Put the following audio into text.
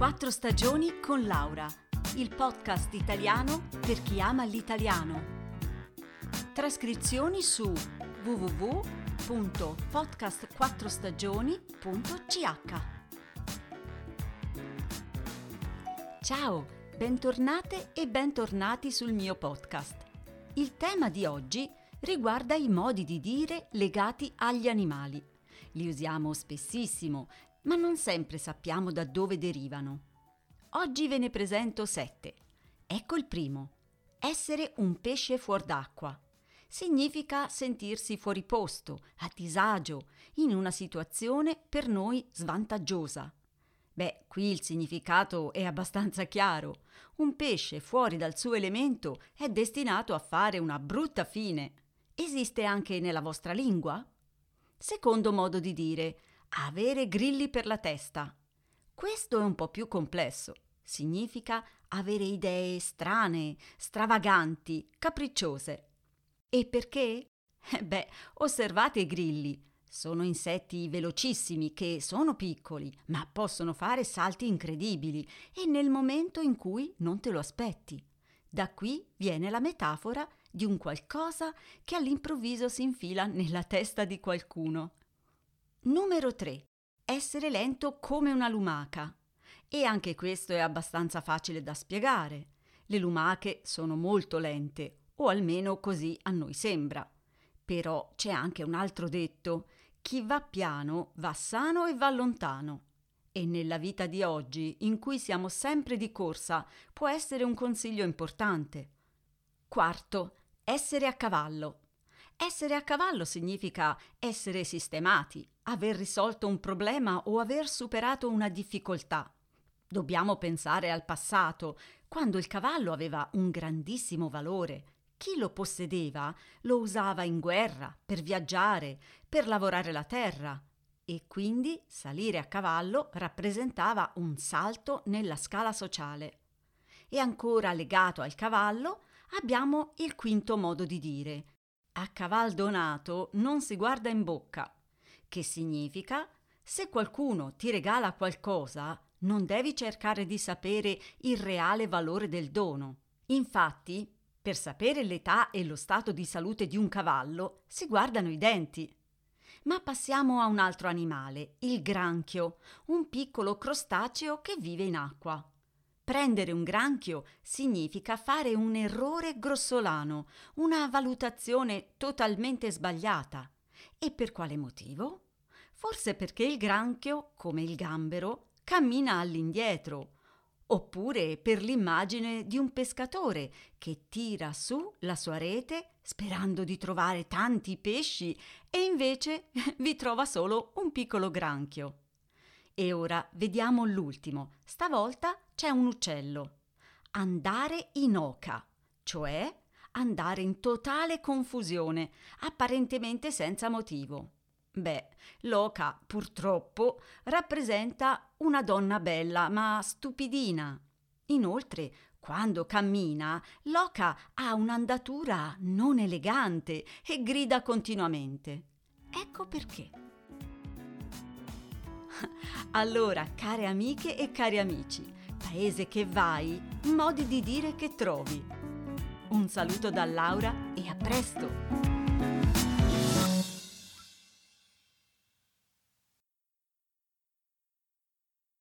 Quattro stagioni con Laura, il podcast italiano per chi ama l'italiano. Trascrizioni su www.podcastquattrostagioni.ch Ciao, bentornate e bentornati sul mio podcast. Il tema di oggi riguarda i modi di dire legati agli animali. Li usiamo spessissimo, ma non sempre sappiamo da dove derivano. Oggi ve ne presento sette. Ecco il primo. Essere un pesce fuor d'acqua. Significa sentirsi fuori posto, a disagio, in una situazione per noi svantaggiosa. Beh, qui il significato è abbastanza chiaro. Un pesce fuori dal suo elemento è destinato a fare una brutta fine. Esiste anche nella vostra lingua? Secondo modo di dire, avere grilli per la testa. Questo è un po' più complesso. Significa avere idee strane, stravaganti, capricciose. E perché? Eh beh, osservate i grilli. Sono insetti velocissimi che sono piccoli, ma possono fare salti incredibili e nel momento in cui non te lo aspetti. Da qui viene la metafora di un qualcosa che all'improvviso si infila nella testa di qualcuno. Numero 3. Essere lento come una lumaca. E anche questo è abbastanza facile da spiegare. Le lumache sono molto lente, o almeno così a noi sembra. Però c'è anche un altro detto: chi va piano va sano e va lontano. E nella vita di oggi, in cui siamo sempre di corsa, può essere un consiglio importante. Quarto, essere a cavallo. Essere a cavallo significa essere sistemati, aver risolto un problema o aver superato una difficoltà. Dobbiamo pensare al passato, quando il cavallo aveva un grandissimo valore. Chi lo possedeva lo usava in guerra, per viaggiare, per lavorare la terra e quindi salire a cavallo rappresentava un salto nella scala sociale. E ancora legato al cavallo abbiamo il quinto modo di dire. A caval donato non si guarda in bocca, che significa se qualcuno ti regala qualcosa, non devi cercare di sapere il reale valore del dono. Infatti, per sapere l'età e lo stato di salute di un cavallo, si guardano i denti. Ma passiamo a un altro animale, il granchio, un piccolo crostaceo che vive in acqua. Prendere un granchio significa fare un errore grossolano, una valutazione totalmente sbagliata. E per quale motivo? Forse perché il granchio, come il gambero, cammina all'indietro, oppure per l'immagine di un pescatore che tira su la sua rete sperando di trovare tanti pesci e invece vi trova solo un piccolo granchio. E ora vediamo l'ultimo. Stavolta c'è un uccello. Andare in oca, cioè andare in totale confusione, apparentemente senza motivo. Beh, l'oca purtroppo rappresenta una donna bella ma stupidina. Inoltre, quando cammina, l'oca ha un'andatura non elegante e grida continuamente. Ecco perché. Allora, care amiche e cari amici, paese che vai, modi di dire che trovi. Un saluto da Laura e a presto!